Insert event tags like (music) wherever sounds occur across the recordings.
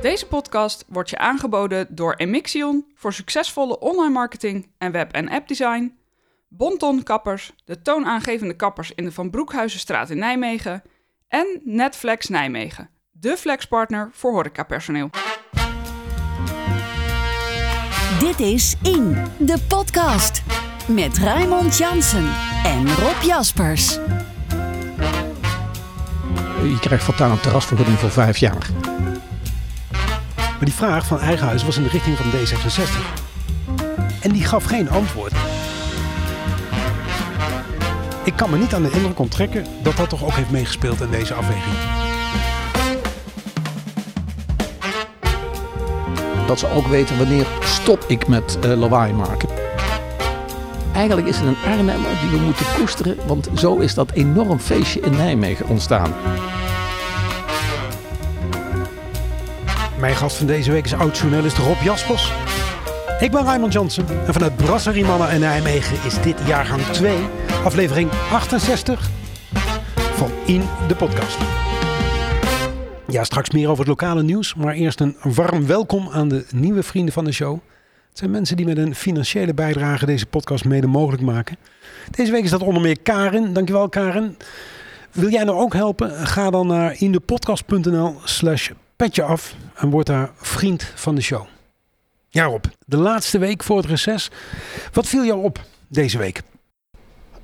Deze podcast wordt je aangeboden door Emixion voor succesvolle online marketing en web- en appdesign, Bonton Kappers, de toonaangevende kappers in de Van Broekhuizenstraat in Nijmegen en Netflex Nijmegen, de flexpartner voor horecapersoneel. Dit is In, de podcast. Met Raymond Jansen en Rob Jaspers. Je krijgt voortaan een terrasvergunning voor vijf jaar. Maar die vraag van Eigenhuis was in de richting van D66. En die gaf geen antwoord. Ik kan me niet aan de indruk onttrekken dat dat toch ook heeft meegespeeld in deze afweging. Dat ze ook weten wanneer stop ik met eh, lawaai maken. Eigenlijk is het een Arnhemmer die we moeten koesteren, want zo is dat enorm feestje in Nijmegen ontstaan. Mijn gast van deze week is oud-journalist Rob Jaspers. Ik ben Raymond Jansen en vanuit Brasserie Mannen in Nijmegen is dit jaargang 2, aflevering 68 van In de Podcast. Ja, straks meer over het lokale nieuws, maar eerst een warm welkom aan de nieuwe vrienden van de show. Het zijn mensen die met een financiële bijdrage deze podcast mede mogelijk maken. Deze week is dat onder meer Karin. Dankjewel Karin. Wil jij nou ook helpen? Ga dan naar indepodcast.nl slash petje af en word daar vriend van de show. Ja Rob, de laatste week voor het reces. Wat viel jou op deze week?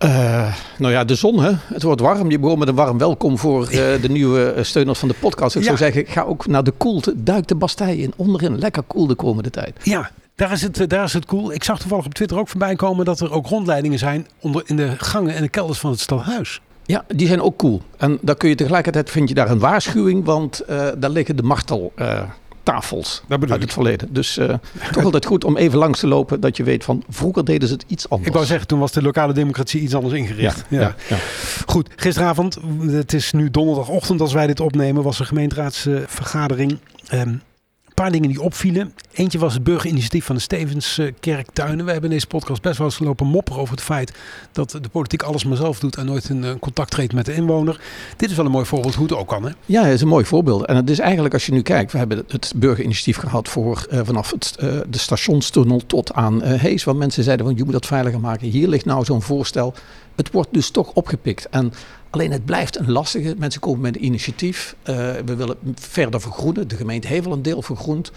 Uh, nou ja, de zon, hè? het wordt warm. Je begon met een warm welkom voor uh, de nieuwe eh, steuners van de podcast. Ik ja. zou zeggen, ga ook naar de koelte. Duik de Bastille in, onderin. Lekker koel de komende tijd. Ja, daar is, het, daar is het cool. Ik zag toevallig op Twitter ook voorbij komen dat er ook rondleidingen zijn onder, in de gangen en de kelders van het stadhuis. Ja, die zijn ook cool. En daar kun je tegelijkertijd, vind je daar een waarschuwing, want uh, daar liggen de martel... Uh, tafels uit het verleden. Dus uh, toch altijd goed om even langs te lopen dat je weet van vroeger deden ze het iets anders. Ik wou zeggen, toen was de lokale democratie iets anders ingericht. Ja, ja. ja. Goed, gisteravond, het is nu donderdagochtend als wij dit opnemen, was een gemeenteraadsvergadering. Um, paar dingen die opvielen. Eentje was het burgerinitiatief van de Stevenskerktuinen. We hebben in deze podcast best wel eens gelopen mopperen over het feit dat de politiek alles maar zelf doet en nooit in contact treedt met de inwoner. Dit is wel een mooi voorbeeld hoe het ook kan. Hè? Ja, het is een mooi voorbeeld. En het is eigenlijk als je nu kijkt, we hebben het burgerinitiatief gehad voor uh, vanaf het, uh, de stationstunnel tot aan Hees, waar mensen zeiden van je moet dat veiliger maken. Hier ligt nou zo'n voorstel. Het wordt dus toch opgepikt. En Alleen het blijft een lastige. Mensen komen met een initiatief. Uh, we willen verder vergroenen. De gemeente heeft wel een deel vergroend.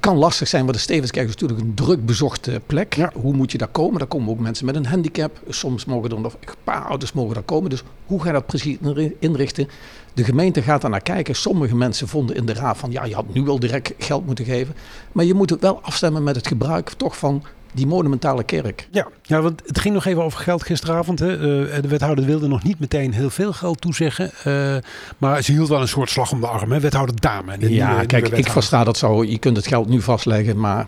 Kan lastig zijn, want de Stevenskerk is natuurlijk een druk bezochte plek. Ja. Hoe moet je daar komen? Daar komen ook mensen met een handicap. Soms mogen er nog een paar ouders mogen daar komen. Dus hoe ga je dat precies inrichten? De gemeente gaat daar naar kijken. Sommige mensen vonden in de raad van ja, je had nu al direct geld moeten geven. Maar je moet het wel afstemmen met het gebruik toch van die monumentale kerk. Ja, ja, want het ging nog even over geld gisteravond. Hè. Uh, de wethouder wilde nog niet meteen heel veel geld toezeggen. Uh, maar ze hield wel een soort slag om de arm. Hè. Wethouder Dame. De ja, nieuwe, kijk, nieuwe ik versta dat zo. Je kunt het geld nu vastleggen. Maar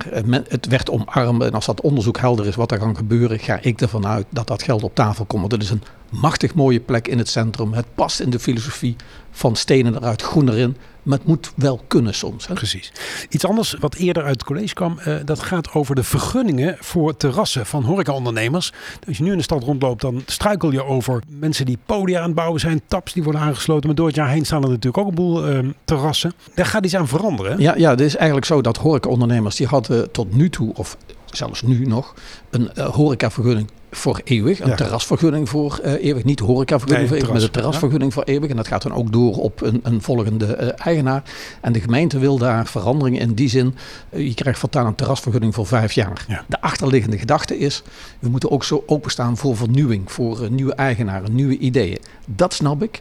het werd omarmd. En als dat onderzoek helder is wat er kan gebeuren, ga ik ervan uit dat dat geld op tafel komt. Dat is een machtig mooie plek in het centrum. Het past in de filosofie van stenen eruit, groen erin. Maar het moet wel kunnen soms. Hè? Precies. Iets anders wat eerder uit het college kwam, uh, dat gaat over de vergunningen voor terrassen van horecaondernemers. Als je nu in de stad rondloopt, dan struikel je over mensen die podia aan het bouwen zijn, taps die worden aangesloten. Maar door het jaar heen staan er natuurlijk ook een boel uh, terrassen. Daar gaat iets aan veranderen. Ja, ja, het is eigenlijk zo dat horecaondernemers die hadden tot nu toe, of zelfs nu nog, een uh, horecavergunning voor eeuwig. Een ja. terrasvergunning voor uh, eeuwig. Niet horecavergunning nee, voor eeuwig, maar een terrasvergunning ja. voor eeuwig. En dat gaat dan ook door op een, een volgende uh, eigenaar. En de gemeente wil daar veranderingen in die zin. Uh, je krijgt voortaan een terrasvergunning voor vijf jaar. Ja. De achterliggende gedachte is, we moeten ook zo openstaan voor vernieuwing. Voor nieuwe eigenaren, nieuwe ideeën. Dat snap ik.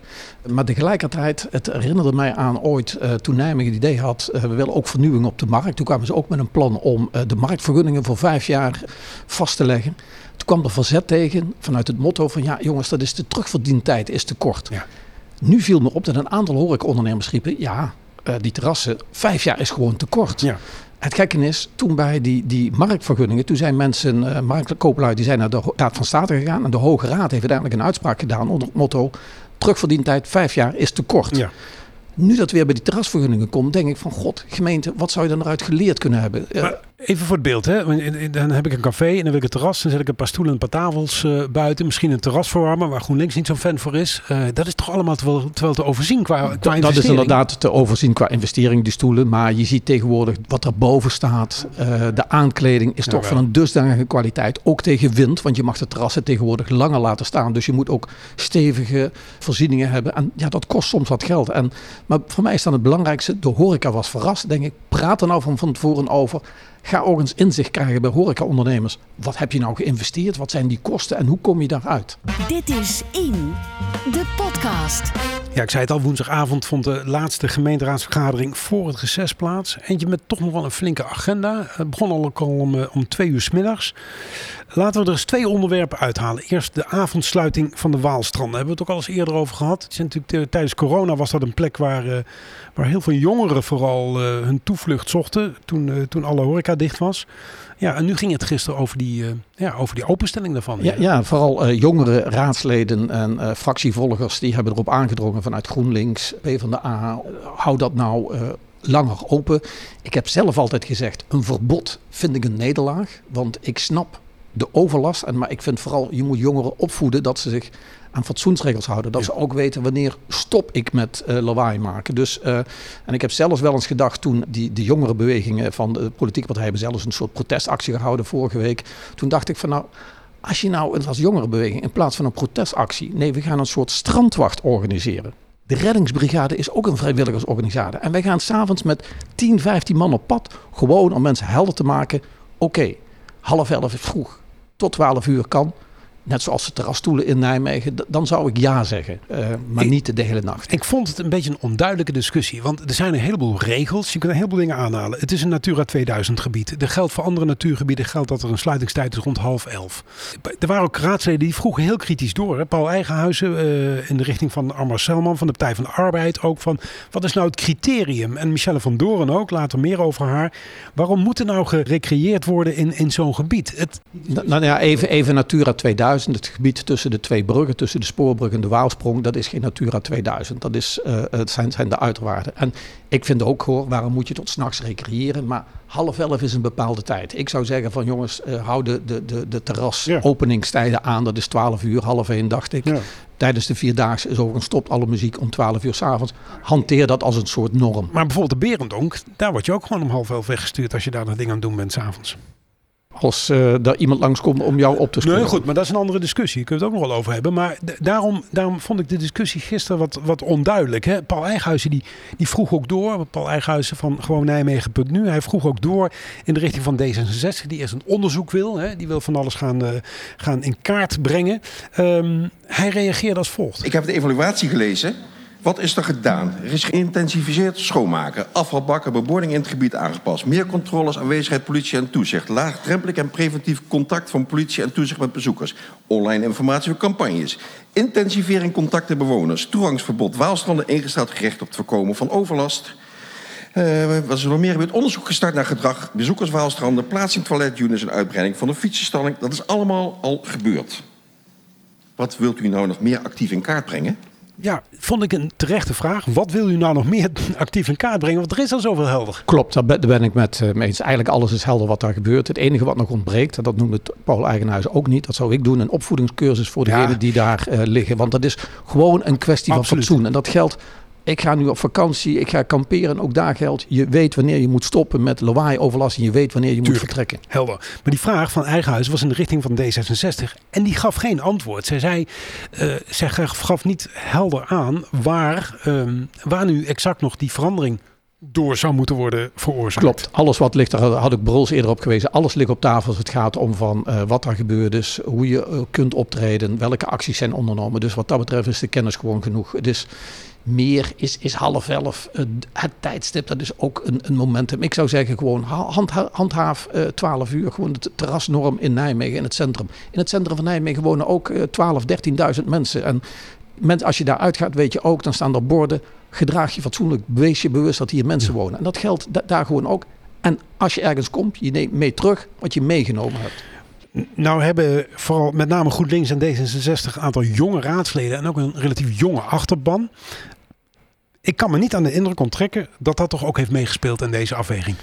Maar tegelijkertijd, het herinnerde mij aan ooit toen Nijmegen het idee had, we willen ook vernieuwing op de markt. Toen kwamen ze ook met een plan om de marktvergunningen voor vijf jaar vast te leggen. Toen kwam er verzet tegen vanuit het motto van ja jongens, dat is de terugverdientijd is te kort. Ja. Nu viel me op dat een aantal horecaondernemers riepen, ja, uh, die terrassen, vijf jaar is gewoon te kort. Ja. Het gekke is, toen bij die, die marktvergunningen, toen zijn mensen, uh, marktkoopelui, die zijn naar de Raad van State gegaan. En de Hoge Raad heeft uiteindelijk een uitspraak gedaan onder het motto, terugverdientijd vijf jaar is te kort. Ja. Nu dat weer bij die terrasvergunningen komt, denk ik van god, gemeente, wat zou je dan eruit geleerd kunnen hebben? Maar Even voor het beeld, hè? dan heb ik een café en dan wil ik een terras. Dan zet ik een paar stoelen en een paar tafels uh, buiten. Misschien een terrasverwarmer waar GroenLinks niet zo'n fan voor is. Uh, dat is toch allemaal terwijl, terwijl te overzien qua, qua investering? Dat is inderdaad te overzien qua investering, die stoelen. Maar je ziet tegenwoordig wat er boven staat. Uh, de aankleding is toch van een dusdanige kwaliteit. Ook tegen wind, want je mag de terrassen tegenwoordig langer laten staan. Dus je moet ook stevige voorzieningen hebben. En ja, dat kost soms wat geld. En, maar voor mij is dan het belangrijkste, de horeca was verrast. Denk ik, praat er nou van, van tevoren over. Ga ook eens inzicht krijgen bij horecaondernemers. Wat heb je nou geïnvesteerd? Wat zijn die kosten en hoe kom je daaruit? Dit is In, de podcast. Ja, ik zei het al, woensdagavond vond de laatste gemeenteraadsvergadering voor het reces plaats. Eentje met toch nog wel een flinke agenda. Het begon al om, eh, om twee uur s middags. Laten we er eens twee onderwerpen uithalen. Eerst de avondsluiting van de Waalstranden. Daar hebben we het ook al eens eerder over gehad. Het is natuurlijk, tijdens corona was dat een plek waar, uh, waar heel veel jongeren vooral uh, hun toevlucht zochten. Toen, uh, toen alle horeca dicht was. Ja, en nu ging het gisteren over die, ja, over die openstelling daarvan. Ja, ja vooral jongere raadsleden en fractievolgers die hebben erop aangedrongen vanuit GroenLinks, PvdA. hou dat nou langer open. Ik heb zelf altijd gezegd, een verbod vind ik een nederlaag. Want ik snap de overlast. En, maar ik vind vooral, je moet jongeren opvoeden dat ze zich aan fatsoensregels houden. Dat ze ook weten wanneer stop ik met uh, lawaai maken. Dus, uh, en ik heb zelfs wel eens gedacht toen die, de jongere bewegingen van de politieke partijen hebben zelfs een soort protestactie gehouden vorige week. Toen dacht ik van nou, als je nou als jongerenbeweging in plaats van een protestactie, nee, we gaan een soort strandwacht organiseren. De reddingsbrigade is ook een vrijwilligersorganisatie. En wij gaan s'avonds met 10, 15 man op pad. Gewoon om mensen helder te maken. Oké, half elf is vroeg tot 12 uur kan. Net zoals de terrasstoelen in Nijmegen, dan zou ik ja zeggen. Uh, maar niet de hele nacht. Ik vond het een beetje een onduidelijke discussie. Want er zijn een heleboel regels. Je kunt een heleboel dingen aanhalen. Het is een Natura 2000 gebied. Er geldt voor andere natuurgebieden geldt dat er een sluitingstijd is rond half elf. Er waren ook raadsleden die vroegen heel kritisch door. Hè? Paul Eigenhuizen uh, in de richting van Armar Selman van de Partij van de Arbeid ook. Van wat is nou het criterium? En Michelle van Doren ook, later meer over haar. Waarom moet er nou gerecreëerd worden in, in zo'n gebied? Het... Nou, nou ja, even, even Natura 2000 het gebied tussen de twee bruggen, tussen de spoorbrug en de Waalsprong, dat is geen Natura 2000. Dat is, uh, het zijn, zijn de uitwaarden. En ik vind ook hoor, waarom moet je tot s'nachts recreëren? Maar half elf is een bepaalde tijd. Ik zou zeggen van jongens, uh, hou de, de, de, de terras-openingstijden aan. Dat is 12 uur, half één dacht ik. Tijdens de vierdaagse is overigens stopt alle muziek om 12 uur s'avonds. Hanteer dat als een soort norm. Maar bijvoorbeeld de Berendonk, daar word je ook gewoon om half elf weggestuurd als je daar nog dingen aan het doen bent s'avonds als uh, daar iemand langskomt om jou op te sporen. Nee, goed, maar dat is een andere discussie. Daar kunnen we het ook nog wel over hebben. Maar daarom, daarom vond ik de discussie gisteren wat, wat onduidelijk. Hè? Paul Eigenhuizen die, die vroeg ook door. Paul Eigenhuizen van gewoon Nijmegen.nu. Hij vroeg ook door in de richting van D66. Die eerst een onderzoek wil. Hè? Die wil van alles gaan, uh, gaan in kaart brengen. Um, hij reageerde als volgt. Ik heb de evaluatie gelezen. Wat is er gedaan? Er is geïntensificeerd schoonmaken, afvalbakken, bebording in het gebied aangepast, meer controles, aanwezigheid politie en toezicht, laagdrempelig en preventief contact van politie en toezicht met bezoekers, online informatie voor campagnes, intensivering contacten bewoners, toegangsverbod, waalstranden ingesteld gericht op het voorkomen van overlast. Uh, is er nog meer gebeurd? Onderzoek gestart naar gedrag, bezoekerswaalstranden, plaatsing toiletunits en uitbreiding van de fietsenstalling. Dat is allemaal al gebeurd. Wat wilt u nou nog meer actief in kaart brengen? Ja, vond ik een terechte vraag. Wat wil u nou nog meer (laughs) actief in kaart brengen? Want er is al zoveel helder. Klopt, daar ben ik met uh, eens. Eigenlijk alles is helder wat daar gebeurt. Het enige wat nog ontbreekt, en dat noemde Paul Eigenhuis ook niet, dat zou ik doen, een opvoedingscursus voor degenen die daar uh, liggen. Want dat is gewoon een kwestie van fatsoen. En dat geldt ik ga nu op vakantie, ik ga kamperen. Ook daar geldt, je weet wanneer je moet stoppen met lawaai, overlast. En je weet wanneer je moet vertrekken. Helder. Maar die vraag van Eigenhuis was in de richting van D66. En die gaf geen antwoord. Zij, zei, uh, zij gaf niet helder aan waar, um, waar nu exact nog die verandering door zou moeten worden veroorzaakt. Klopt. Alles wat ligt, daar had ik Bruls eerder op gewezen. Alles ligt op tafel als het gaat om van uh, wat er gebeurd is, hoe je uh, kunt optreden, welke acties zijn ondernomen. Dus wat dat betreft is de kennis gewoon genoeg. Het is meer is, is half elf. Uh, het tijdstip, dat is ook een, een momentum. Ik zou zeggen gewoon handha handhaaf uh, 12 uur. Gewoon de terrasnorm in Nijmegen, in het centrum. In het centrum van Nijmegen wonen ook uh, 12, 13.000 mensen. En als je daar uitgaat, weet je ook, dan staan er borden. Gedraag je fatsoenlijk, wees je bewust dat hier mensen wonen. En dat geldt da daar gewoon ook. En als je ergens komt, je neemt mee terug wat je meegenomen hebt. Nou hebben vooral met name GroenLinks en D66 een aantal jonge raadsleden en ook een relatief jonge achterban Ik kan me niet aan de indruk onttrekken dat dat toch ook heeft meegespeeld in deze afweging.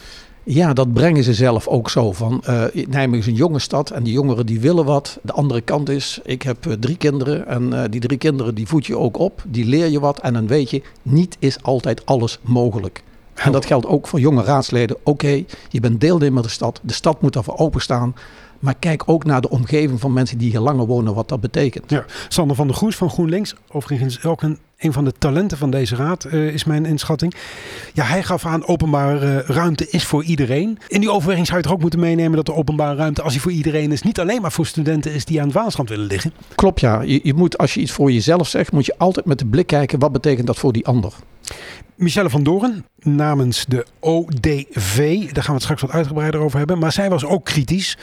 Ja, dat brengen ze zelf ook zo van. Uh, Nijmegen is een jonge stad en die jongeren die willen wat. De andere kant is, ik heb uh, drie kinderen en uh, die drie kinderen die voed je ook op. Die leer je wat en dan weet je, niet is altijd alles mogelijk. En dat geldt ook voor jonge raadsleden. Oké, okay, je bent deelnemer de stad. De stad moet daarvoor openstaan. Maar kijk ook naar de omgeving van mensen die hier langer wonen, wat dat betekent. Ja, Sander van der Goes van GroenLinks, overigens ook een, een van de talenten van deze raad, uh, is mijn inschatting. Ja, hij gaf aan, openbare ruimte is voor iedereen. In die overweging zou je toch ook moeten meenemen dat de openbare ruimte, als die voor iedereen is, niet alleen maar voor studenten is die aan het Waalstrand willen liggen. Klopt, ja. Je, je moet, als je iets voor jezelf zegt, moet je altijd met de blik kijken, wat betekent dat voor die ander. Michelle van Doorn namens de ODV. Daar gaan we het straks wat uitgebreider over hebben. Maar zij was ook kritisch.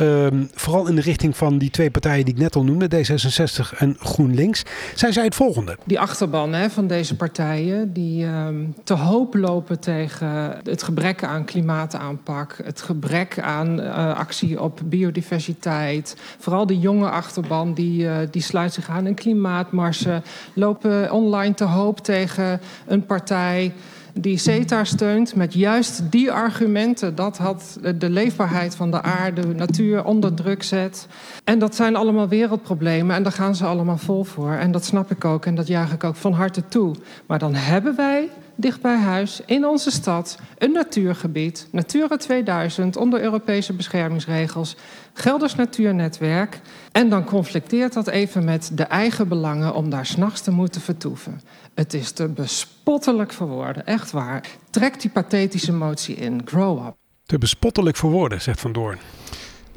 Um, vooral in de richting van die twee partijen die ik net al noemde. D66 en GroenLinks. Zij zei het volgende. Die achterban hè, van deze partijen. Die um, te hoop lopen tegen het gebrek aan klimaataanpak. Het gebrek aan uh, actie op biodiversiteit. Vooral de jonge achterban die, uh, die sluit zich aan in klimaatmarsen. Lopen online te hoop tegen een partij die CETA steunt met juist die argumenten. Dat had de leefbaarheid van de aarde, de natuur onder druk zet. En dat zijn allemaal wereldproblemen en daar gaan ze allemaal vol voor. En dat snap ik ook en dat jaag ik ook van harte toe. Maar dan hebben wij dicht bij huis in onze stad een natuurgebied, Natura 2000, onder Europese beschermingsregels, Gelders Natuurnetwerk. En dan conflicteert dat even met de eigen belangen om daar s'nachts te moeten vertoeven. Het is te bespottelijk voor woorden, echt waar. Trek die pathetische motie in, grow up. Te bespottelijk voor woorden, zegt Van Doorn.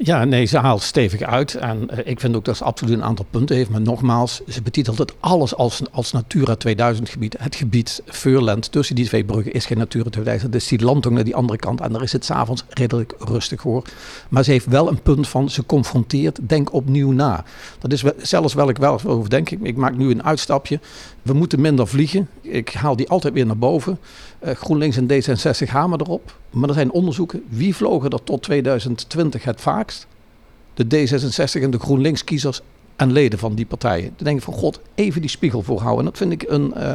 Ja, nee, ze haalt stevig uit. En uh, ik vind ook dat ze absoluut een aantal punten heeft. Maar nogmaals, ze betitelt het alles als, als Natura 2000 gebied. Het gebied Veurland tussen die twee bruggen is geen Natura 2000. Dus die landtong naar die andere kant. En daar is het s'avonds redelijk rustig hoor. Maar ze heeft wel een punt van, ze confronteert, denk opnieuw na. Dat is wel, zelfs wel ik wel over denk. Ik, ik maak nu een uitstapje. We moeten minder vliegen. Ik haal die altijd weer naar boven. Uh, GroenLinks en D66 hameren erop. Maar er zijn onderzoeken. Wie vlogen er tot 2020 het vaakst? De D66 en de GroenLinks kiezers en leden van die partijen. Dan denk ik van god, even die spiegel voorhouden. En dat vind ik een... Uh,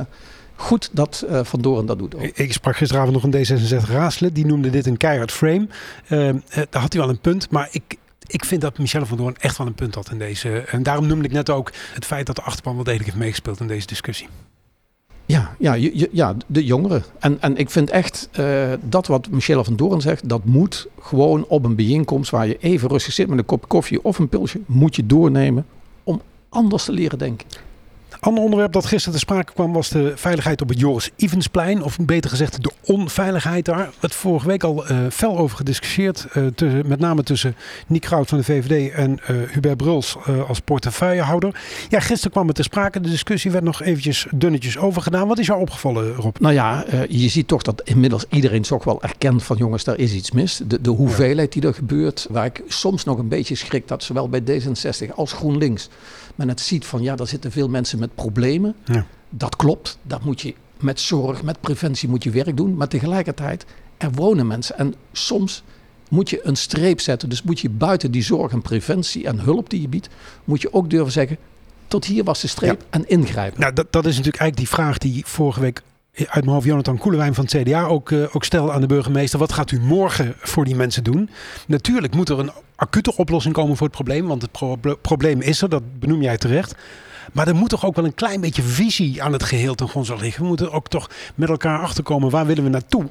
goed dat uh, Van Doren dat doet. Ook. Ik sprak gisteravond nog een D66 raadslid. Die noemde dit een keihard frame. Uh, daar had hij wel een punt. Maar ik, ik vind dat Michelle van Doorn echt wel een punt had in deze. En daarom noemde ik net ook het feit dat de achterban wel degelijk heeft meegespeeld in deze discussie. Ja, ja, ja de jongeren. En, en ik vind echt uh, dat wat Michelle van Doorn zegt, dat moet gewoon op een bijeenkomst waar je even rustig zit met een kop koffie of een pilsje, moet je doornemen om anders te leren denken. Ander onderwerp dat gisteren te sprake kwam was de veiligheid op het Joris Ivensplein. Of beter gezegd de onveiligheid daar. Het vorige week al uh, fel over gediscussieerd. Uh, tussen, met name tussen Nick Grout van de VVD en uh, Hubert Bruls als portefeuillehouder. Ja, gisteren kwam het te sprake. De discussie werd nog eventjes dunnetjes overgedaan. Wat is jou opgevallen Rob? Nou ja, je ziet toch dat inmiddels iedereen toch wel erkent van jongens, daar is iets mis. De, de hoeveelheid die er gebeurt. Waar ik soms nog een beetje schrik dat zowel bij D66 als GroenLinks men het ziet van ja, daar zitten veel mensen met problemen. Ja. Dat klopt, dat moet je met zorg, met preventie moet je werk doen. Maar tegelijkertijd, er wonen mensen en soms moet je een streep zetten. Dus moet je buiten die zorg en preventie en hulp die je biedt, moet je ook durven zeggen, tot hier was de streep ja. en ingrijpen. Nou, dat, dat is natuurlijk eigenlijk die vraag die vorige week uit mijn hoofd Jonathan Koelewijn van het CDA ook, uh, ook aan de burgemeester. Wat gaat u morgen voor die mensen doen? Natuurlijk moet er een acute oplossing komen voor het probleem. Want het pro probleem is er, dat benoem jij terecht. Maar er moet toch ook wel een klein beetje visie aan het geheel ten grondslag liggen. We moeten ook toch met elkaar achterkomen. Waar willen we naartoe?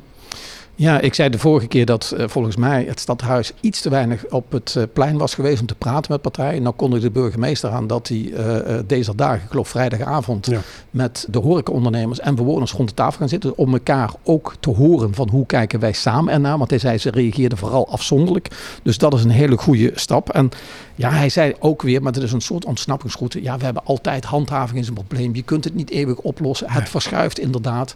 Ja, ik zei de vorige keer dat uh, volgens mij het stadhuis iets te weinig op het uh, plein was geweest om te praten met partijen. Nou kondigde de burgemeester aan dat hij uh, deze dagen, ik geloof vrijdagavond, ja. met de horecaondernemers en bewoners rond de tafel gaan zitten. Om elkaar ook te horen van hoe kijken wij samen ernaar. Want hij zei ze reageerden vooral afzonderlijk. Dus dat is een hele goede stap. En ja, hij zei ook weer, maar het is een soort ontsnappingsroute. Ja, we hebben altijd handhaving is een probleem. Je kunt het niet eeuwig oplossen. Het verschuift inderdaad.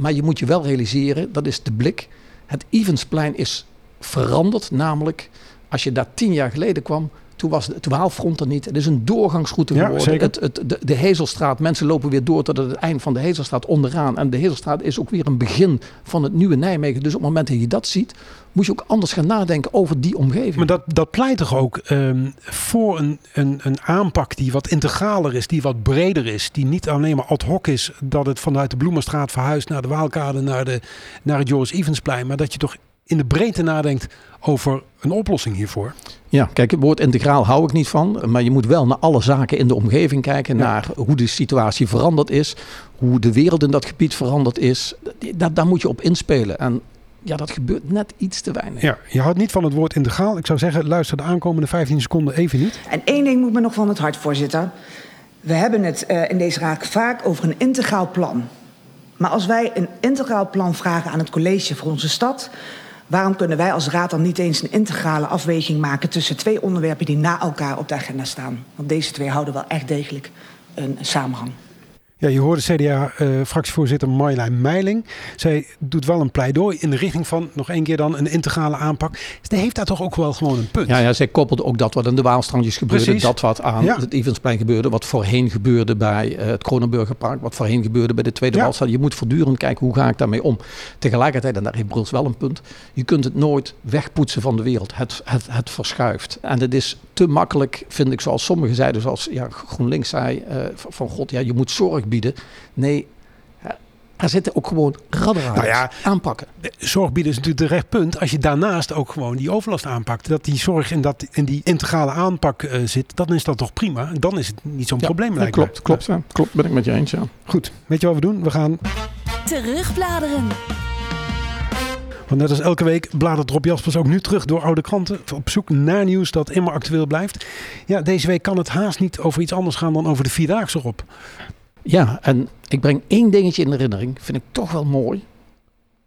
Maar je moet je wel realiseren, dat is de blik. Het Evensplein is veranderd, namelijk als je daar tien jaar geleden kwam, Toen was het Waalfront er niet. Het is een doorgangsroute geworden. Het, het, de, de Hezelstraat, mensen lopen weer door tot het eind van de Hezelstraat onderaan. En de Hezelstraat is ook weer een begin van het nieuwe Nijmegen. Dus op het moment dat je dat ziet, moet je ook anders gaan nadenken over die omgeving. Maar dat, dat pleit toch ook ehm, voor een, een, een aanpak die wat integraler is, die wat breder is, die niet alleen maar ad hoc is, dat het vanuit de Bloemenstraat verhuist naar de Waalkade, naar, de, naar het Joris Evensplein, maar dat je toch in de breedte nadenkt over een oplossing hiervoor. Ja, kijk, het woord integraal hou ik niet van. Maar je moet wel naar alle zaken in de omgeving kijken. Naar hoe de situatie veranderd is. Hoe de wereld in dat gebied veranderd is. Daar, daar moet je op inspelen. En ja, dat gebeurt net iets te weinig. Ja, je houdt niet van het woord integraal. Ik zou zeggen, luister de aankomende 15 seconden even niet. En één ding moet me nog van het hart, voorzitter. We hebben het uh, in deze raad vaak over een integraal plan. Maar als wij een integraal plan vragen aan het college voor onze stad... waarom kunnen wij als raad dan niet eens een integrale afweging maken... tussen twee onderwerpen die na elkaar op de agenda staan? Want deze twee houden wel echt degelijk een samenhang. Ja, je hoorde CDA-fractievoorzitter uh, Marjolein Meiling. Zij doet wel een pleidooi in de richting van, nog één keer dan, een integrale aanpak. Ze heeft daar toch ook wel gewoon een punt. Ja, ja zij koppelde ook dat wat aan de Waalstrandjes gebeurde. Precies. Dat wat aan het Evensplein gebeurde. Wat voorheen gebeurde bij uh, het Kronenburgerpark. Wat voorheen gebeurde bij de Tweede ja. Waalstraat. Je moet voortdurend kijken, hoe ga ik daarmee om? Tegelijkertijd, en daar heeft Bruls wel een punt. Je kunt het nooit wegpoetsen van de wereld. Het, het, het verschuift. En het is te makkelijk, vind ik, zoals sommigen zeiden. Zoals ja, GroenLinks zei, uh, van god, ja, je moet zorg bieden. Nee, er zitten ook gewoon radicale nou ja, aanpakken. Zorg bieden is natuurlijk de rechtpunt. Als je daarnaast ook gewoon die overlast aanpakt. Dat die zorg in, dat, in die integrale aanpak uh, zit. Dan is dat toch prima. Dan is het niet zo'n ja, probleem lijkt Klopt, klopt, ja. klopt. Ben ik met je eens, ja. Goed, weet je wat we doen? We gaan... Terugbladeren. Want net als elke week bladert Rob Jaspers ook nu terug door oude kranten. Op zoek naar nieuws dat immer actueel blijft. Ja, deze week kan het haast niet over iets anders gaan dan over de Vierdaagse Rob. Ja, en ik breng één dingetje in herinnering. Vind ik toch wel mooi.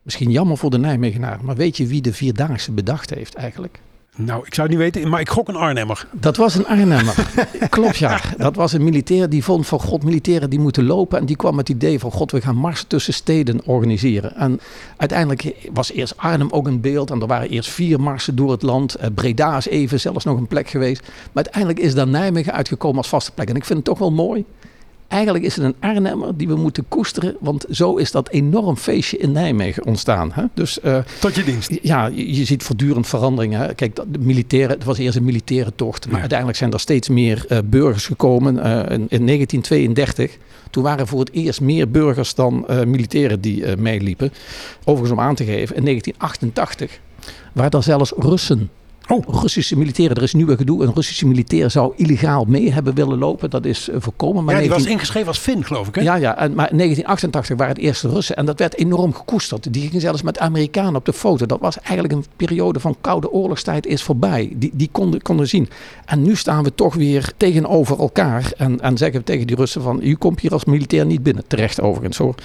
Misschien jammer voor de Nijmegenaar. Maar weet je wie de Vierdaagse bedacht heeft eigenlijk? Nou, ik zou het niet weten, maar ik gok een Arnhemmer. Dat was een Arnhemmer. (laughs) Klopt, ja. Dat was een militair die vond van god, militairen die moeten lopen. En die kwam met het idee van god, we gaan marsen tussen steden organiseren. En uiteindelijk was eerst Arnhem ook een beeld. En er waren eerst vier marsen door het land. Uh, Breda is even zelfs nog een plek geweest. Maar uiteindelijk is daar Nijmegen uitgekomen als vaste plek. En ik vind het toch wel mooi eigenlijk is het een Arnhemmer die we moeten koesteren. Want zo is dat enorm feestje in Nijmegen ontstaan. Hè? Dus, uh, Tot je dienst. Ja, je, je ziet voortdurend veranderingen. Hè? Kijk, de militaire, het was eerst een militaire tocht. Maar uiteindelijk zijn er steeds meer uh, burgers gekomen. Uh, in, in, 1932, toen waren voor het eerst meer burgers dan militairen die meeliepen. Overigens om aan te geven, in 1988 waren er zelfs Russen Oh. Russische militairen, er is nu gedoe. Een Russische militair zou illegaal mee hebben willen lopen. Dat is uh, voorkomen. Maar ja, die 19... was ingeschreven als Fin, geloof ik. Hè? Ja, ja. En, maar in 1988 waren het eerste Russen. En dat werd enorm gekoesterd. Die gingen zelfs met Amerikanen op de foto. Dat was eigenlijk een periode van koude oorlogstijd is voorbij. Die, die konden, konden zien. En nu staan we toch weer tegenover elkaar. En, en zeggen we tegen die Russen van... U komt hier als militair niet binnen. Terecht overigens hoor.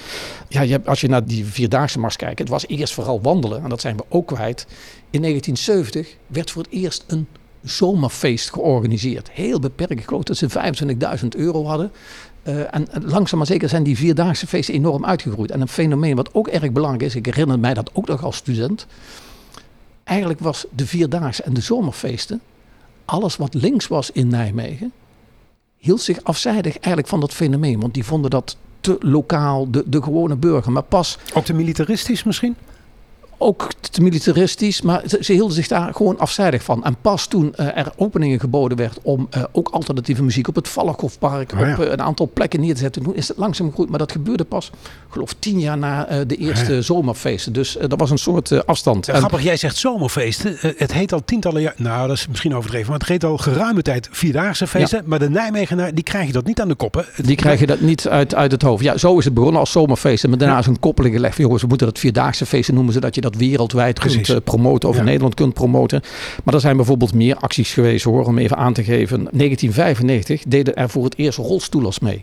Ja, je hebt, als je naar die Vierdaagse Mars kijkt. Het was eerst vooral wandelen. En dat zijn we ook kwijt. In 1970 werd voor het eerst een zomerfeest georganiseerd. Heel beperkt. Ik geloof dat ze 25.000 euro hadden. Uh, en langzaam maar zeker zijn die vierdaagse feesten enorm uitgegroeid. En een fenomeen wat ook erg belangrijk is, ik herinner mij dat ook nog als student. Eigenlijk was de vierdaagse en de zomerfeesten, alles wat links was in Nijmegen, hield zich afzijdig eigenlijk van dat fenomeen. Want die vonden dat te lokaal, de, de gewone burger. Maar pas. Ook te militaristisch misschien? Ook te militaristisch, maar ze, hielden zich daar gewoon afzijdig van. En pas toen uh, er openingen geboden werd om uh, ook alternatieve muziek op het Valkhofpark, oh, ja. op uh, een aantal plekken neer te zetten, toen is het langzaam gegroeid. Maar dat gebeurde pas, geloof tien jaar na de eerste ja. zomerfeesten. Dus dat was een soort afstand. Ja, grappig, jij zegt zomerfeesten. het heet al tientallen jaar, nou dat is misschien overdreven, maar het heet al geruime tijd vierdaagse feesten. Maar de Nijmegenaar, die krijg je dat niet aan de koppen. Die krijg je dat niet uit, uit het hoofd. Ja, zo is het begonnen als zomerfeesten. Maar daarna is een koppeling gelegd. Jongens, we moeten dat vierdaagse feesten noemen, zodat je dat wereldwijd Precies. kunt uh, promoten, over ja. Nederland kunt promoten. Maar er zijn bijvoorbeeld meer acties geweest hoor, om even aan te geven. 1995 deden er voor het eerst rolstoelers mee.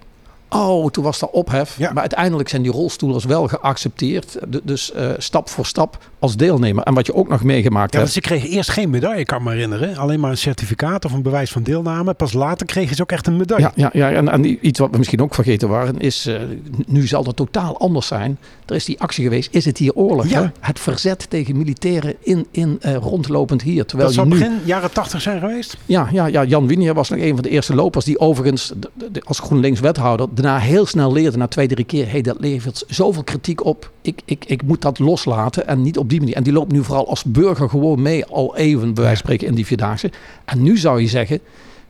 Oh, toen was dat ophef. Ja. Maar uiteindelijk zijn die rolstoelers wel geaccepteerd. Du- Dus eh, stap voor stap als deelnemer. En wat je ook nog meegemaakt Ja, hebt. ze kregen eerst geen medaille, kan me herinneren. Alleen maar een certificaat of een bewijs van deelname. Pas later kregen ze ook echt een medaille. Ja, ja, ja en, en iets wat we misschien ook vergeten waren, is, eh, nu zal het totaal anders zijn. Er is die actie geweest, is het hier oorlog? Ja. Hè? Het verzet tegen militairen in, in eh, rondlopend hier. Terwijl Dat zou nu, begin jaren tachtig zijn geweest. ja, ja, ja, Jan Winier was nog een van de eerste lopers die overigens de- de- de- als GroenLinks wethouder daarna heel snel leerde, na twee, drie keer, hey, dat levert zoveel kritiek op. Ik, ik, ik moet dat loslaten en niet op die manier. En die loopt nu vooral als burger gewoon mee, al even bij wijze van spreken in die Vierdaagse. En nu zou je zeggen,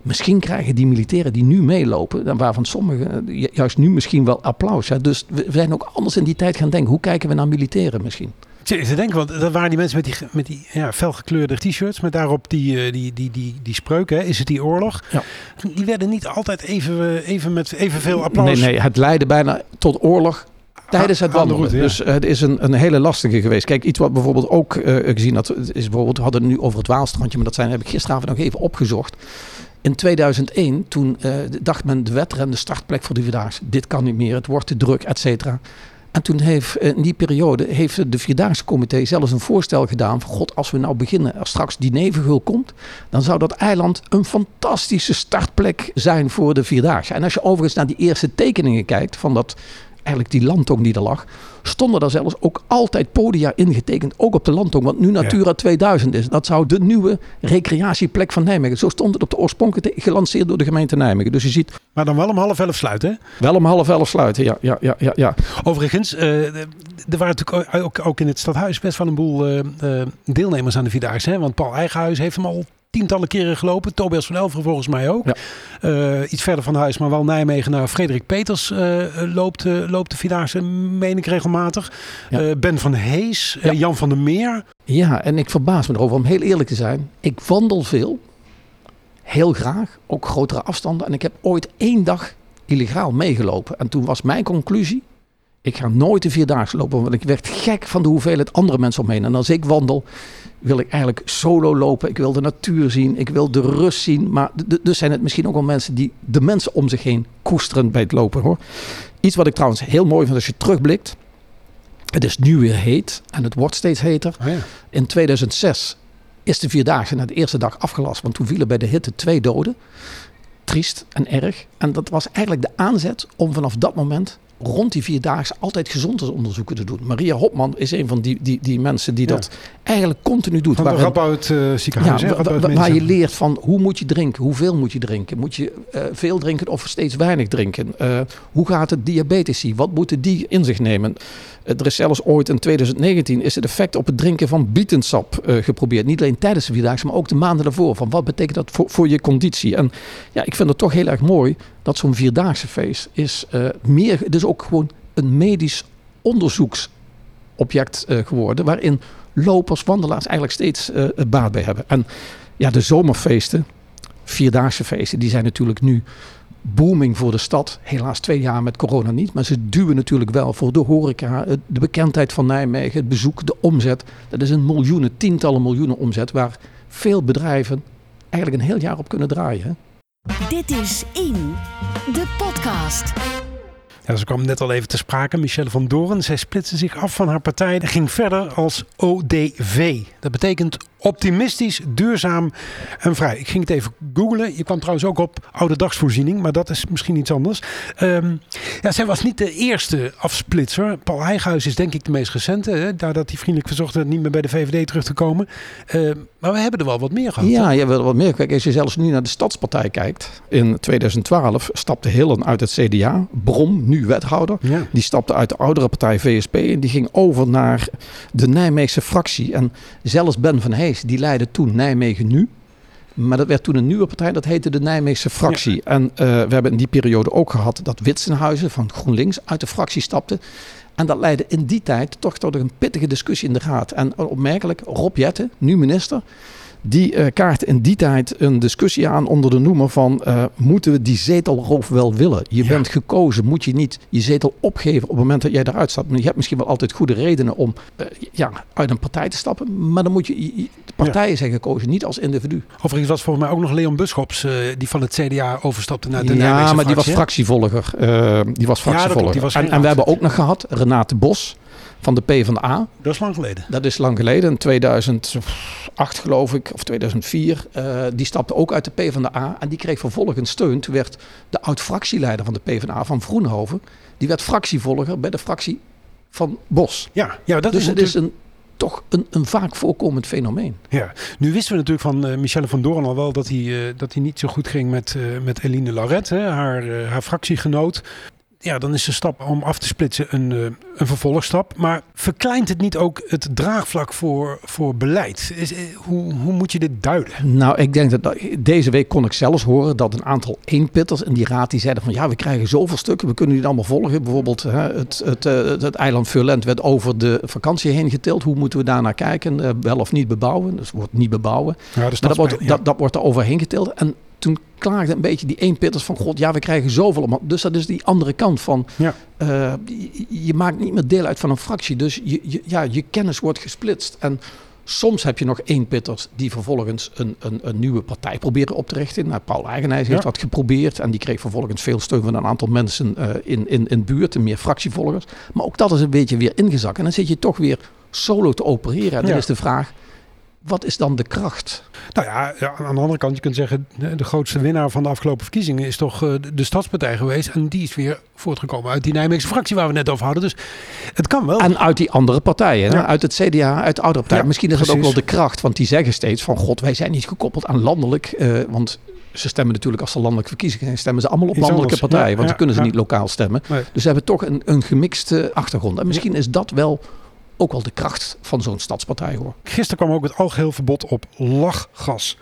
Misschien krijgen die militairen die nu meelopen, en waarvan sommigen eh, ju- juist nu misschien wel applaus. Hè. Dus we zijn ook anders in die tijd gaan denken. Hoe kijken we naar militairen misschien? Zit te denken, want dat waren die mensen met die, met die ja, felgekleurde t-shirts. Met daarop die, eh, die, die, die, die spreuk, hè, is het die oorlog? Ja. Die werden niet altijd even, eh, even met evenveel applaus. Nee, nee, het leidde bijna tot oorlog tijdens het wandelen. route, ja. Dus eh, het is een, een hele lastige geweest. Kijk, iets wat bijvoorbeeld ook gezien had, is bijvoorbeeld, we hadden het nu over het Waalstrandje, maar dat zijn, heb ik gisteravond nog even opgezocht. In 2001, toen dacht men de wedren, de startplek voor de Vierdaagse, dit kan niet meer, het wordt te druk, et cetera. En toen heeft eh, in die periode heeft de Vierdaagse Comité zelfs een voorstel gedaan van god, als we nou beginnen, als straks die nevengeul komt, dan zou dat eiland een fantastische startplek zijn voor de Vierdaagse. En als je overigens naar die eerste tekeningen kijkt van dat, eigenlijk die landtong die er lag, stonden daar zelfs ook altijd podia ingetekend, ook op de landtong, wat nu Natura 2000 is. Dat zou de nieuwe recreatieplek van Nijmegen. Zo stond het op de oorspronkelijke gelanceerd door de gemeente Nijmegen. Dus je ziet Maar dan wel om half elf sluiten. hè? wel om half elf sluiten. Ja, ja, ja, ja, ja. Overigens, eh, er waren natuurlijk ook- ook, ook in het stadhuis best wel een boel eh, eh, deelnemers aan de Vierdaagse. Hè? Want Paul Eigenhuis heeft hem al tientallen keren gelopen. Tobias van Elver volgens mij ook. Ja. Eh, iets verder van huis, maar wel Nijmegen naar Frederik Peters eh, loopt, eh, loopt de Vierdaagse, meen ik regelmatig. Ja. Ben van Hees, Ja. Jan van der Meer. Ja, en ik verbaas me erover, om heel eerlijk te zijn. Ik wandel veel, heel graag, ook grotere afstanden. En ik heb ooit één dag illegaal meegelopen. En toen was mijn conclusie, ik ga nooit de Vierdaagse lopen. Want ik werd gek van de hoeveelheid andere mensen omheen. En als ik wandel, wil ik eigenlijk solo lopen. Ik wil de natuur zien, ik wil de rust zien. Maar dus zijn het misschien ook wel mensen die de mensen om zich heen koesteren bij het lopen. Hoor. Iets wat ik trouwens heel mooi vind als je terugblikt. Het is nu weer heet en het wordt steeds heter. Oh ja. In 2006 is de Vierdaagse na de eerste dag afgelast. Want toen vielen bij de hitte twee doden. Triest en erg. En dat was eigenlijk de aanzet om vanaf dat moment rond die Vierdaagse altijd gezondheidsonderzoeken te doen. Maria Hopman is een van die, die, die mensen die Ja. dat eigenlijk continu doet. Van waarin- Radboud eh, ziekenhuis. ja, hè? wa- wa- Radboud wa- waar je leert van hoe moet je drinken, hoeveel moet je drinken, moet je eh, veel drinken of steeds weinig drinken, Eh, hoe gaat het diabetici, wat moeten die in zich nemen. Er is zelfs ooit in 2019 is het effect op het drinken van bietensap geprobeerd, niet alleen tijdens de vierdaagse, maar ook de maanden daarvoor. Van wat betekent dat voor, voor je conditie? En ja, ik vind het toch heel erg mooi dat zo'n vierdaagse feest is eh, meer, dus ook gewoon een medisch onderzoeksobject eh, geworden, waarin lopers, wandelaars eigenlijk steeds eh, baat bij hebben. En ja, de zomerfeesten, vierdaagse feesten, die zijn natuurlijk nu booming voor de stad. Helaas twee jaar met corona niet, maar ze duwen natuurlijk wel voor de horeca, de bekendheid van Nijmegen, het bezoek, de omzet. Dat is een miljoenen, tientallen miljoenen omzet waar veel bedrijven eigenlijk een heel jaar op kunnen draaien. Hè? Dit is In, de podcast. Ze kwam net al even te sprake, Michelle van Doren. Zij splitste zich af van haar partij en ging verder als ODV. Dat betekent optimistisch, duurzaam en vrij. Ik ging het even googlen. Je kwam trouwens ook op oude dagsvoorziening, maar dat is misschien iets anders. Ehm, ja, zij was niet de eerste afsplitser. Paul Heijghuis is denk ik de meest recente. Hè, nadat hij vriendelijk verzocht werd niet meer bij de VVD terug te komen. Ehm, maar we hebben er wel wat meer gehad. Ja, je wil wat meer. Kijk, als je zelfs nu naar de Stadspartij kijkt. In 2012 stapte Hillen uit het CDA. Brom, nu wethouder. Ja. Die stapte uit de oudere partij VSP en die ging over naar de Nijmeegse fractie. En zelfs Ben van Hees, die leidde toen Nijmegen Nu. Maar dat werd toen een nieuwe partij, dat heette de Nijmeegse fractie. En eh, we hebben in die periode ook gehad dat Witsenhuizen van GroenLinks uit de fractie stapte. En dat leidde in die tijd toch tot een pittige discussie in de raad. En opmerkelijk, Rob Jetten, nu minister, Die uh, kaart in die tijd een discussie aan onder de noemer van... Uh, moeten we die zetelroof wel willen? Je ja. bent gekozen, moet je niet je zetel opgeven op het moment dat jij eruit stapt. Je hebt misschien wel altijd goede redenen om uh, ja, uit een partij te stappen. Maar dan moet je... De partijen ja. zijn gekozen, niet als individu. Overigens was volgens mij ook nog Leon Buschops... die van het CDA overstapte naar de Ja, Nijmeegse maar die was fractievolger. die was fractievolger. die was en, en we hebben ook nog gehad Renate Bos van de PvdA. Dat is lang geleden. Dat is lang geleden, in 2008 geloof ik, of 2004. Uh, die stapte ook uit de PvdA en die kreeg vervolgens steun. Toen werd de oud-fractieleider van de PvdA, van Vroenhoven, die werd fractievolger bij de fractie van Bos. Ja, ja dat dus is het is een toch een, een vaak voorkomend fenomeen. Ja, nu wisten we natuurlijk van uh, Michelle van Doorn al wel dat hij, uh, dat hij niet zo goed ging met, uh, met Eline Lauret, hè, haar, haar fractiegenoot ja, dan is de stap om af te splitsen een, uh, een vervolgstap. Maar verkleint het niet ook het draagvlak voor, voor beleid? Is, uh, hoe, hoe moet je dit duiden? Nou, ik denk dat deze week kon ik zelfs horen dat een aantal eenpitters in die raad die zeiden van ja, we krijgen zoveel stukken, we kunnen die allemaal volgen. Bijvoorbeeld hè, het, het, het, het eiland Furlent werd over de vakantie heen getild. Hoe moeten we daar naar kijken? Uh, wel of niet bebouwen? Dus wordt niet bebouwen. Ja, dus dat, wordt, ja. dat, dat wordt er overheen getild. En toen klaagde een beetje die eenpitters van god, ja, we krijgen zoveel. Dus dat is die andere kant van, ja. uh, je, je, maakt niet meer deel uit van een fractie. Dus je, je, ja, je kennis wordt gesplitst. En soms heb je nog eenpitters die vervolgens een, een, een nieuwe partij proberen op te richten. Nou, Paul Eigenijs heeft Ja. dat geprobeerd en die kreeg vervolgens veel steun van een aantal mensen uh, in, in, in buurt en meer fractievolgers. Maar ook dat is een beetje weer ingezakt. En dan zit je toch weer solo te opereren. En dan Ja. is de vraag, wat is dan de kracht? Nou ja, ja, aan de andere kant, je kunt zeggen, de grootste winnaar van de afgelopen verkiezingen is toch eh, de Stadspartij geweest. En die is weer voortgekomen uit die Nijmeegse fractie waar we net over hadden. Dus het kan wel. En uit die andere partijen? Ja. uit het CDA, uit de oudere partijen. Ja, Misschien is dat ook wel de kracht, want die zeggen steeds van god, wij zijn niet gekoppeld aan landelijk. eh, want ze stemmen natuurlijk als er landelijke verkiezingen zijn, stemmen ze allemaal op Iets landelijke anders. partijen. Want dan kunnen ze niet lokaal stemmen. Nee. Dus ze hebben toch een, een gemixte achtergrond. En misschien is dat wel ook wel de kracht van zo'n stadspartij hoor. Gisteren kwam ook het algeheel verbod op lachgas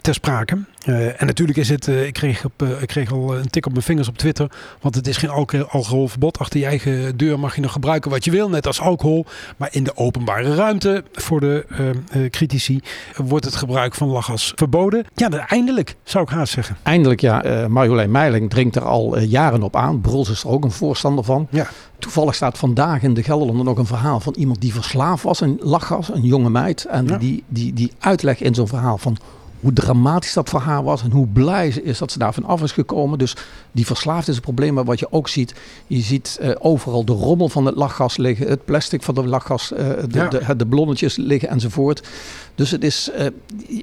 ter sprake. Eh, en natuurlijk is het, eh, ik, kreeg op, eh, ik kreeg al een tik op mijn vingers op Twitter. Want het is geen alcohol, alcoholverbod. Achter je eigen deur mag je nog gebruiken wat je wil, net als alcohol. Maar in de openbare ruimte, voor de eh, eh, critici, wordt het gebruik van lachgas verboden. Ja, eindelijk zou ik haast zeggen. Eindelijk, ja, Marjolein Meiling dringt er al jaren op aan. Bruls is er ook een voorstander van. Ja. Toevallig staat vandaag in de Gelderlander nog een verhaal van iemand die verslaafd was aan lachgas, een jonge meid. En Ja. die, die, die uitleg in zo'n verhaal van hoe dramatisch dat voor haar was en hoe blij ze is dat ze daarvan af is gekomen. Dus die verslaafd is een probleem, maar wat je ook ziet, je ziet eh, overal de rommel van het lachgas liggen, het plastic van de lachgas, eh, de, Ja. de, de ballonnetjes liggen enzovoort. Dus het is eh,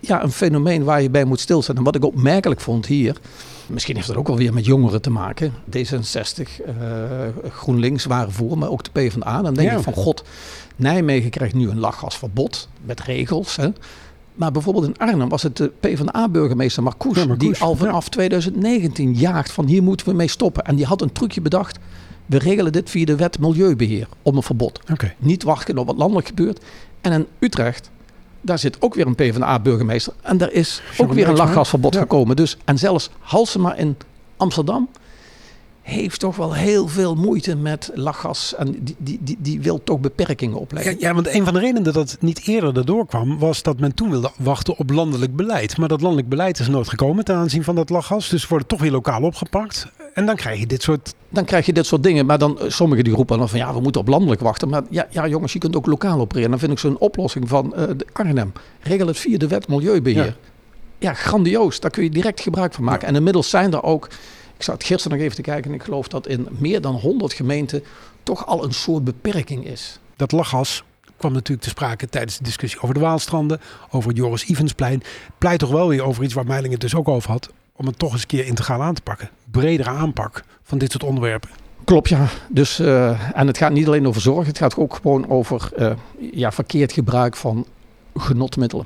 ja, een fenomeen waar je bij moet stilstaan. En wat ik opmerkelijk vond hier, misschien heeft dat ook wel weer met jongeren te maken. D66, eh, GroenLinks waren voor, maar ook de PvdA. Dan denk Ja. ik van god, Nijmegen krijgt nu een lachgasverbod met regels. Hè. Maar bijvoorbeeld in Arnhem was het de PvdA-burgemeester Marcoes, Ja, Marcoes, die al vanaf 2019 jaagt van hier moeten we mee stoppen. En die had een trucje bedacht. We regelen dit via de wet Milieubeheer om een verbod. Niet wachten op wat landelijk gebeurt. En in Utrecht, daar zit ook weer een PvdA-burgemeester. En daar is ook weer een lachgasverbod ja. gekomen. Dus, en zelfs Halsema in Amsterdam heeft toch wel heel veel moeite met lachgas. En die, die, die, die wil toch beperkingen opleggen. Ja, ja, want een van de redenen dat het niet eerder erdoor kwam, was dat men toen wilde wachten op landelijk beleid. Maar dat landelijk beleid is nooit gekomen ten aanzien van dat lachgas. Dus wordt het toch weer lokaal opgepakt. En dan krijg je dit soort. Dan krijg je dit soort dingen. Maar dan, eh, sommigen die roepen dan van ja, we moeten op landelijk wachten. Maar ja, ja jongens, je kunt ook lokaal opereren. Dan vind ik zo'n oplossing van eh, de Arnhem. Regel het via de wet Milieubeheer. Ja. Ja. grandioos. Daar kun je direct gebruik van maken. En inmiddels zijn er ook, ik zat gisteren nog even te kijken. En ik geloof dat in meer dan 100 gemeenten toch al een soort beperking is. Dat lachgas kwam natuurlijk te sprake tijdens de discussie over de Waalstranden, over het Joris Ivensplein. Pleit toch wel weer over iets waar Meiling het dus ook over had. Om het toch eens een keer integraal aan te pakken. Bredere aanpak van dit soort onderwerpen. Klopt, ja. Dus, eh, en het gaat niet alleen over zorg. Het gaat ook gewoon over eh, ja, verkeerd gebruik van genotmiddelen.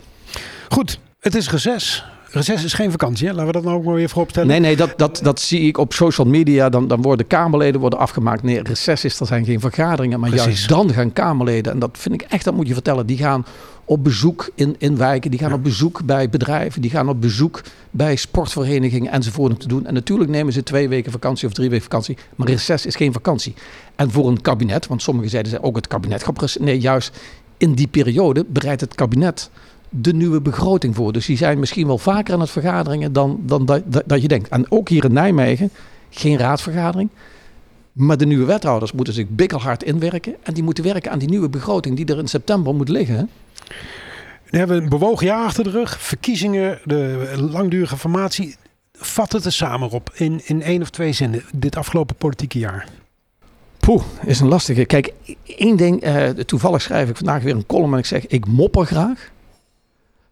Goed, het is reces. Reces is geen vakantie, hè? laten we dat nou ook maar weer vooropstellen. Nee, nee, dat, dat, dat zie ik op social media. Dan, dan worden Kamerleden worden afgemaakt. Nee, reces is, er zijn geen vergaderingen. Maar Precies. juist dan gaan Kamerleden, en dat vind ik echt, dat moet je vertellen. Die gaan op bezoek in, in wijken. Die gaan Ja. op bezoek bij bedrijven. Die gaan op bezoek bij sportverenigingen enzovoort om te doen. En natuurlijk nemen ze twee weken vakantie of drie weken vakantie. Maar reces is geen vakantie. En voor een kabinet, want sommigen zeiden ze ook het kabinet gaat Nee, juist in die periode bereidt het kabinet de nieuwe begroting voor. Dus die zijn misschien wel vaker aan het vergaderingen dan, dan dat, dat, je denkt. En ook hier in Nijmegen, geen raadsvergadering. Maar de nieuwe wethouders moeten zich bikkelhard inwerken. En die moeten werken aan die nieuwe begroting die er in september moet liggen. We hebben een bewogen jaar achter de rug. Verkiezingen, de langdurige formatie. Vat het er samen op in, in één of twee zinnen, dit afgelopen politieke jaar. Poeh, is een lastige. Kijk, één ding. Uh, toevallig schrijf ik vandaag weer een column en ik zeg: ik mopper graag.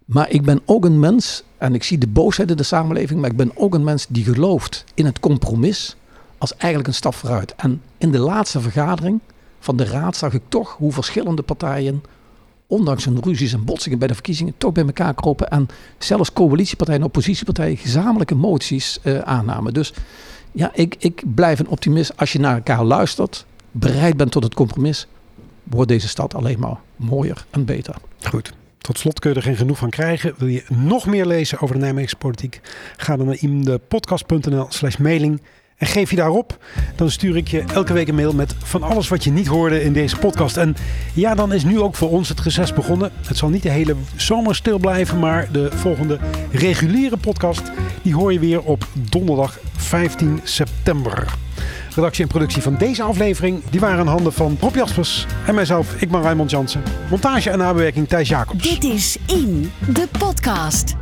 Maar ik ben ook een mens, en ik zie de boosheid in de samenleving, maar ik ben ook een mens die gelooft in het compromis als eigenlijk een stap vooruit. En in de laatste vergadering van de raad zag ik toch hoe verschillende partijen, ondanks hun ruzies en botsingen bij de verkiezingen, toch bij elkaar kropen en zelfs coalitiepartijen en oppositiepartijen gezamenlijke moties uh, aannamen. Dus ja, ik, ik blijf een optimist. Als je naar elkaar luistert, bereid bent tot het compromis, wordt deze stad alleen maar mooier en beter. Goed. Tot slot kun je er geen genoeg van krijgen. Wil je nog meer lezen over de Nijmeegse politiek? Ga dan naar imdepodcast.nl slash mailing. En geef je daarop, dan stuur ik je elke week een mail met van alles wat je niet hoorde in deze podcast. En ja, dan is nu ook voor ons het reces begonnen. Het zal niet de hele zomer stil blijven, maar de volgende reguliere podcast, die hoor je weer op donderdag 15 september. Redactie en productie van deze aflevering die waren in handen van Rob Jaspers en mijzelf. Ik ben Raymond Jansen. Montage en nabewerking Thijs Jacobs. Dit is In, de podcast.